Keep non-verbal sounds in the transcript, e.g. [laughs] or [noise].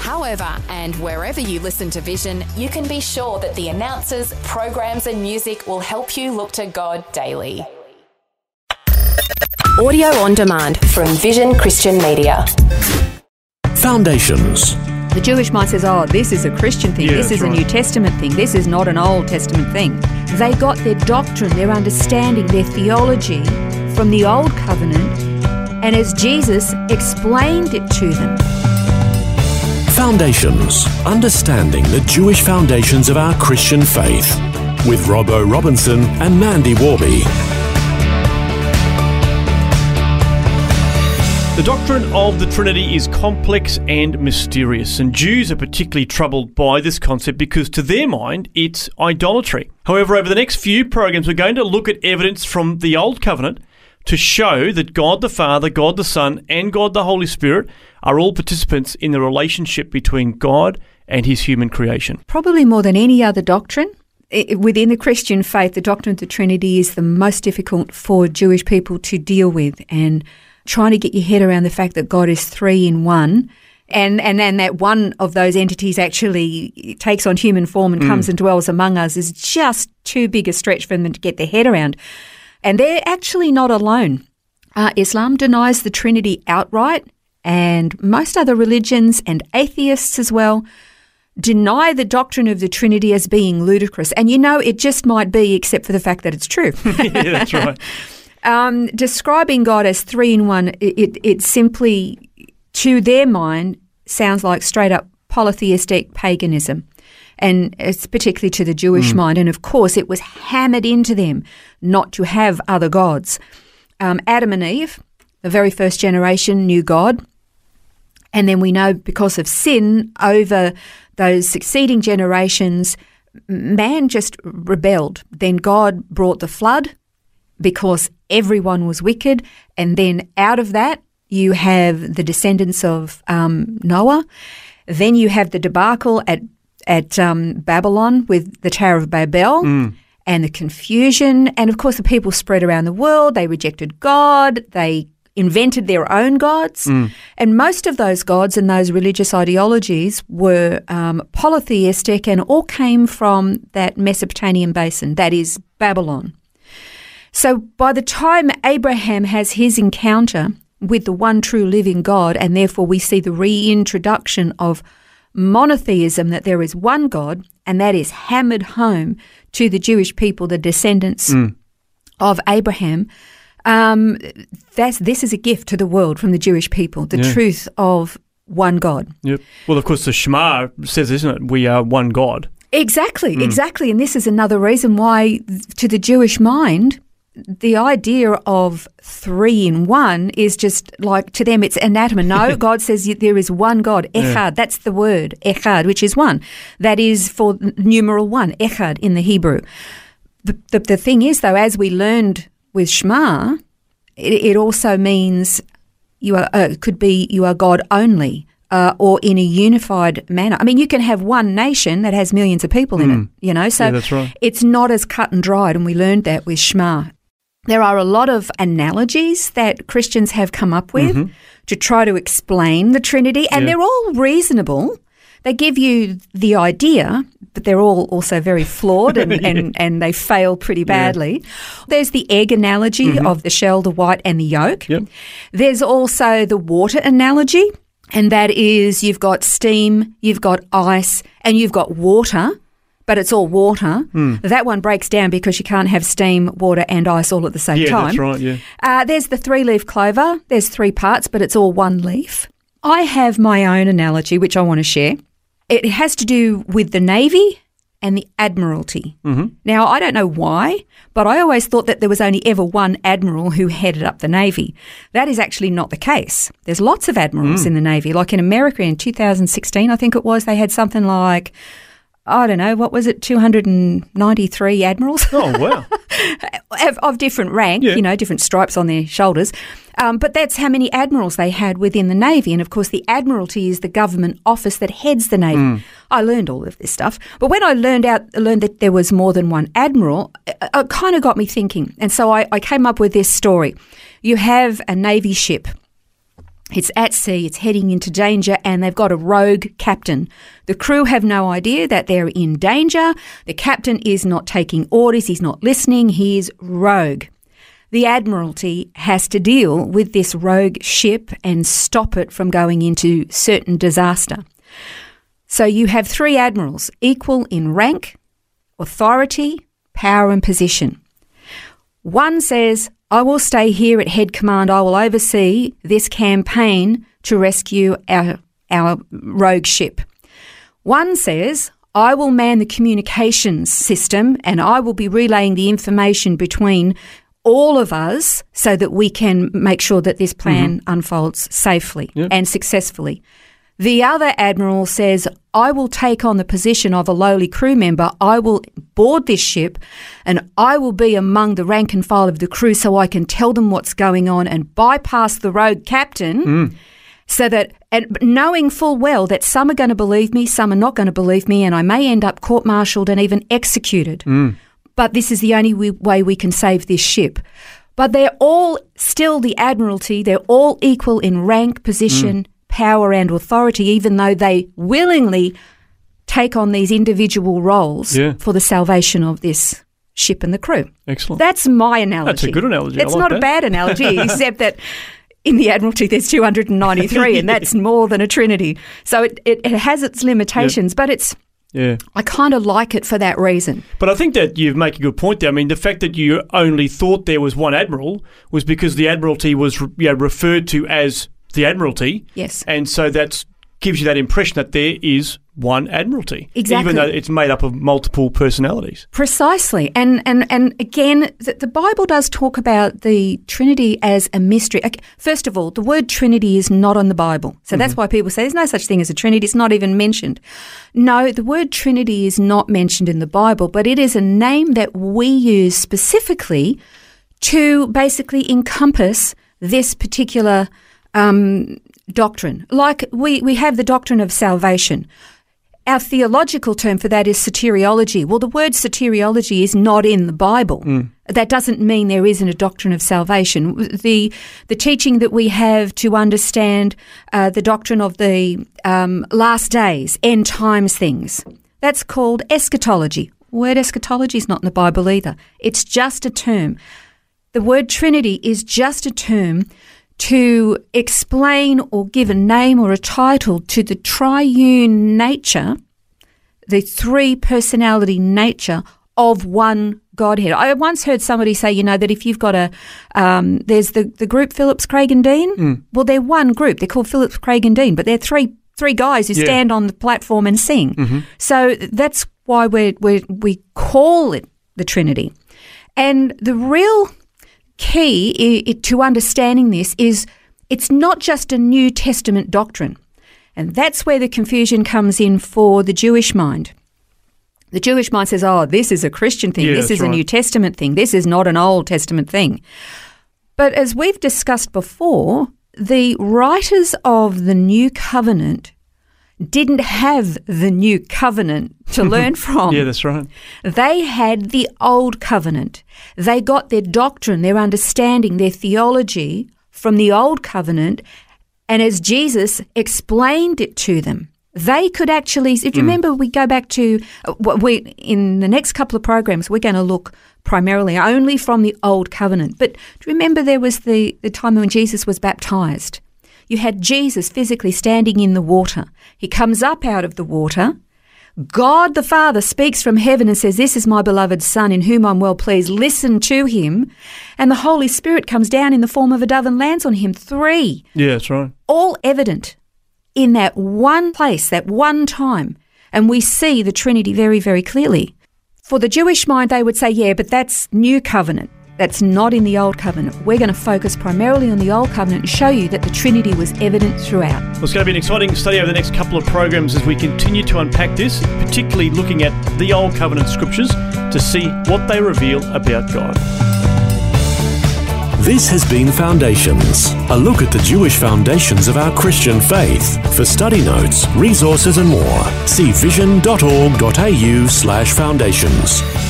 However, and wherever you listen to Vision, you can be sure that the announcers, programs, and music will help you look to God daily. Audio on demand from Vision Christian Media. Foundations. The Jewish mind says, oh, this is a Christian thing, Yeah, this is that's a New Testament thing, this is not an Old Testament thing. They got their doctrine, their understanding, their theology from the Old Covenant, and as Jesus explained it to them. Foundations. Understanding the Jewish foundations of our Christian faith. With Robbo Robinson and Mandy Warby. The doctrine of the Trinity is complex and mysterious, and Jews are particularly troubled by this concept because, to their mind, it's idolatry. However, over the next few programs, we're going to look at evidence from the Old Covenant to show that God the Father, God the Son, and God the Holy Spirit are all participants in the relationship between God and his human creation. Probably more than any other doctrine within the Christian faith, the doctrine of the Trinity is the most difficult for Jewish people to deal with, and trying to get your head around the fact that God is three in one. And, and and that one of those entities actually takes on human form and mm. comes and dwells among us is just too big a stretch for them to get their head around. And they're actually not alone. Uh, Islam denies the Trinity outright, and most other religions and atheists as well deny the doctrine of the Trinity as being ludicrous. And you know, it just might be, except for the fact that it's true. [laughs] yeah, that's right. [laughs] um, describing God as three in one, it, it, it simply, to their mind, sounds like straight up polytheistic paganism. And it's particularly to the Jewish mind. And of course, it was hammered into them not to have other gods. Um, Adam and Eve, the very first generation, knew God. And then we know because of sin over those succeeding generations, man just rebelled. Then God brought the flood because everyone was wicked. And then out of that, you have the descendants of um, Noah. Then you have the debacle at at um, Babylon with the Tower of Babel and the confusion. And of course, the people spread around the world. They rejected God. They invented their own gods. And most of those gods and those religious ideologies were um, polytheistic and all came from that Mesopotamian basin, that is Babylon. So by the time Abraham has his encounter with the one true living God, and therefore we see the reintroduction of monotheism, that there is one God, and that is hammered home to the Jewish people, the descendants of Abraham. Um, that's, this is a gift to the world from the Jewish people, the Yeah. truth of one God. Yep. Well, of course, the Shema says, isn't it? We are one God. Exactly, exactly. And this is another reason why, to the Jewish mind, the idea of three in one is just like to them it's anathema. No, [laughs] God says there is one God, echad. That's the word, echad, which is one. That is for numeral one, echad in the Hebrew. The, the, the thing is, though, as we learned with Shema, it, it also means you are uh, could be you are God only. Uh, or in a unified manner. I mean, you can have one nation that has millions of people in it, you know. So Yeah, that's right. it's not as cut and dried, and we learned that with Shema. There are a lot of analogies that Christians have come up with mm-hmm. to try to explain the Trinity, and Yeah. they're all reasonable. They give you the idea, but they're all also very flawed and, [laughs] and, and they fail pretty badly. There's the egg analogy mm-hmm. of the shell, the white, and the yolk. Yep. There's also the water analogy, and that is you've got steam, you've got ice, and you've got water, but it's all water. That one breaks down because you can't have steam, water, and ice all at the same Yeah, time. that's right. Yeah. Uh, there's the three leaf clover. There's three parts, but it's all one leaf. I have my own analogy, which I want to share. It has to do with the Navy and the Admiralty. Mm-hmm. Now, I don't know why, but I always thought that there was only ever one admiral who headed up the Navy. That is actually not the case. There's lots of admirals in the Navy. Like in America in 2016, I think it was, they had something like I don't know, what was it, 293 admirals? Oh, wow. [laughs] of, of different rank, Yeah. you know, different stripes on their shoulders. Um, but that's how many admirals they had within the Navy. And of course, the Admiralty is the government office that heads the Navy. I learned all of this stuff. But when I learned out, learned that there was more than one admiral, it, it kind of got me thinking. And so I, I came up with this story. You have a Navy ship. It's at sea, it's heading into danger, and they've got a rogue captain. The crew have no idea that they're in danger. The captain is not taking orders, he's not listening, he's rogue. The Admiralty has to deal with this rogue ship and stop it from going into certain disaster. So you have three admirals, equal in rank, authority, power, and position. One says, I will stay here at head command. I will oversee this campaign to rescue our, our rogue ship. One says, I will man the communications system and I will be relaying the information between all of us so that we can make sure that this plan mm-hmm. unfolds safely and successfully. The other admiral says, I will take on the position of a lowly crew member. I will board this ship and I will be among the rank and file of the crew so I can tell them what's going on and bypass the rogue captain mm. so that, and knowing full well that some are going to believe me, some are not going to believe me, and I may end up court martialed and even executed. Mm. But this is the only way we can save this ship. But they're all still the Admiralty, they're all equal in rank, position, mm. Power, and authority, even though they willingly take on these individual roles Yeah. for the salvation of this ship and the crew. Excellent. That's my analogy. That's a good analogy. It's like not a bad analogy, [laughs] except that in the Admiralty there's 293, and that's more than a trinity. So it, it, it has its limitations, but it's yeah. I kind of like it for that reason. But I think that you make a good point there. I mean, the fact that you only thought there was one admiral was because the admiralty was you know, referred to as the admiralty. Yes. And so that gives you that impression that there is one admiralty, Exactly. even though it's made up of multiple personalities. Precisely, and and and again, the, the Bible does talk about the Trinity as a mystery. First of all, the word Trinity is not on the Bible, so that's mm-hmm. why people say there's no such thing as a Trinity. It's not even mentioned. No, the word Trinity is not mentioned in the Bible, but it is a name that we use specifically to basically encompass this particular um, doctrine. Like we we have the doctrine of salvation. Our theological term for that is soteriology. Well, the word soteriology is not in the Bible. That doesn't mean there isn't a doctrine of salvation. The the teaching that we have to understand uh, the doctrine of the um, last days, end times things, that's called eschatology. Word eschatology is not in the Bible either. It's just a term. The word Trinity is just a term to explain or give a name or a title to the triune nature, the three personality nature of one Godhead. I once heard somebody say, you know, that if you've got a, um, there's the, the group Phillips, Craig and Dean. Well, they're one group. They're called Phillips, Craig and Dean, but they're three three guys who Yeah. stand on the platform and sing. So that's why we we call it the Trinity. And the real key i- to understanding this is it's not just a New Testament doctrine. And that's where the confusion comes in for the Jewish mind. The Jewish mind says, oh, this is a Christian thing. Yeah, this is a. New Testament thing. This is not an Old Testament thing. But as we've discussed before, the writers of the New Covenant didn't have the New Covenant to [laughs] learn from. Yeah, that's right. They had the old covenant. They got their doctrine, their understanding, their theology from the old covenant. And as Jesus explained it to them, they could actually, if you remember, we go back to uh, what we, in the next couple of programs, we're going to look primarily only from the old covenant. But do you remember there was the, the time when Jesus was baptized? You had Jesus physically standing in the water. He comes up out of the water. God the Father speaks from heaven and says, This is my beloved Son in whom I'm well pleased. Listen to him. And the Holy Spirit comes down in the form of a dove and lands on him. Three, Yeah, that's right. all evident in that one place, that one time. And we see the Trinity very, very clearly. For the Jewish mind, they would say, Yeah, but that's new covenant. That's not in the Old Covenant. We're going to focus primarily on the Old Covenant and show you that the Trinity was evident throughout. Well, it's going to be an exciting study over the next couple of programs as we continue to unpack this, particularly looking at the Old Covenant scriptures to see what they reveal about God. This has been Foundations, a look at the Jewish foundations of our Christian faith. For study notes, resources and more, see vision.org.au slash foundations.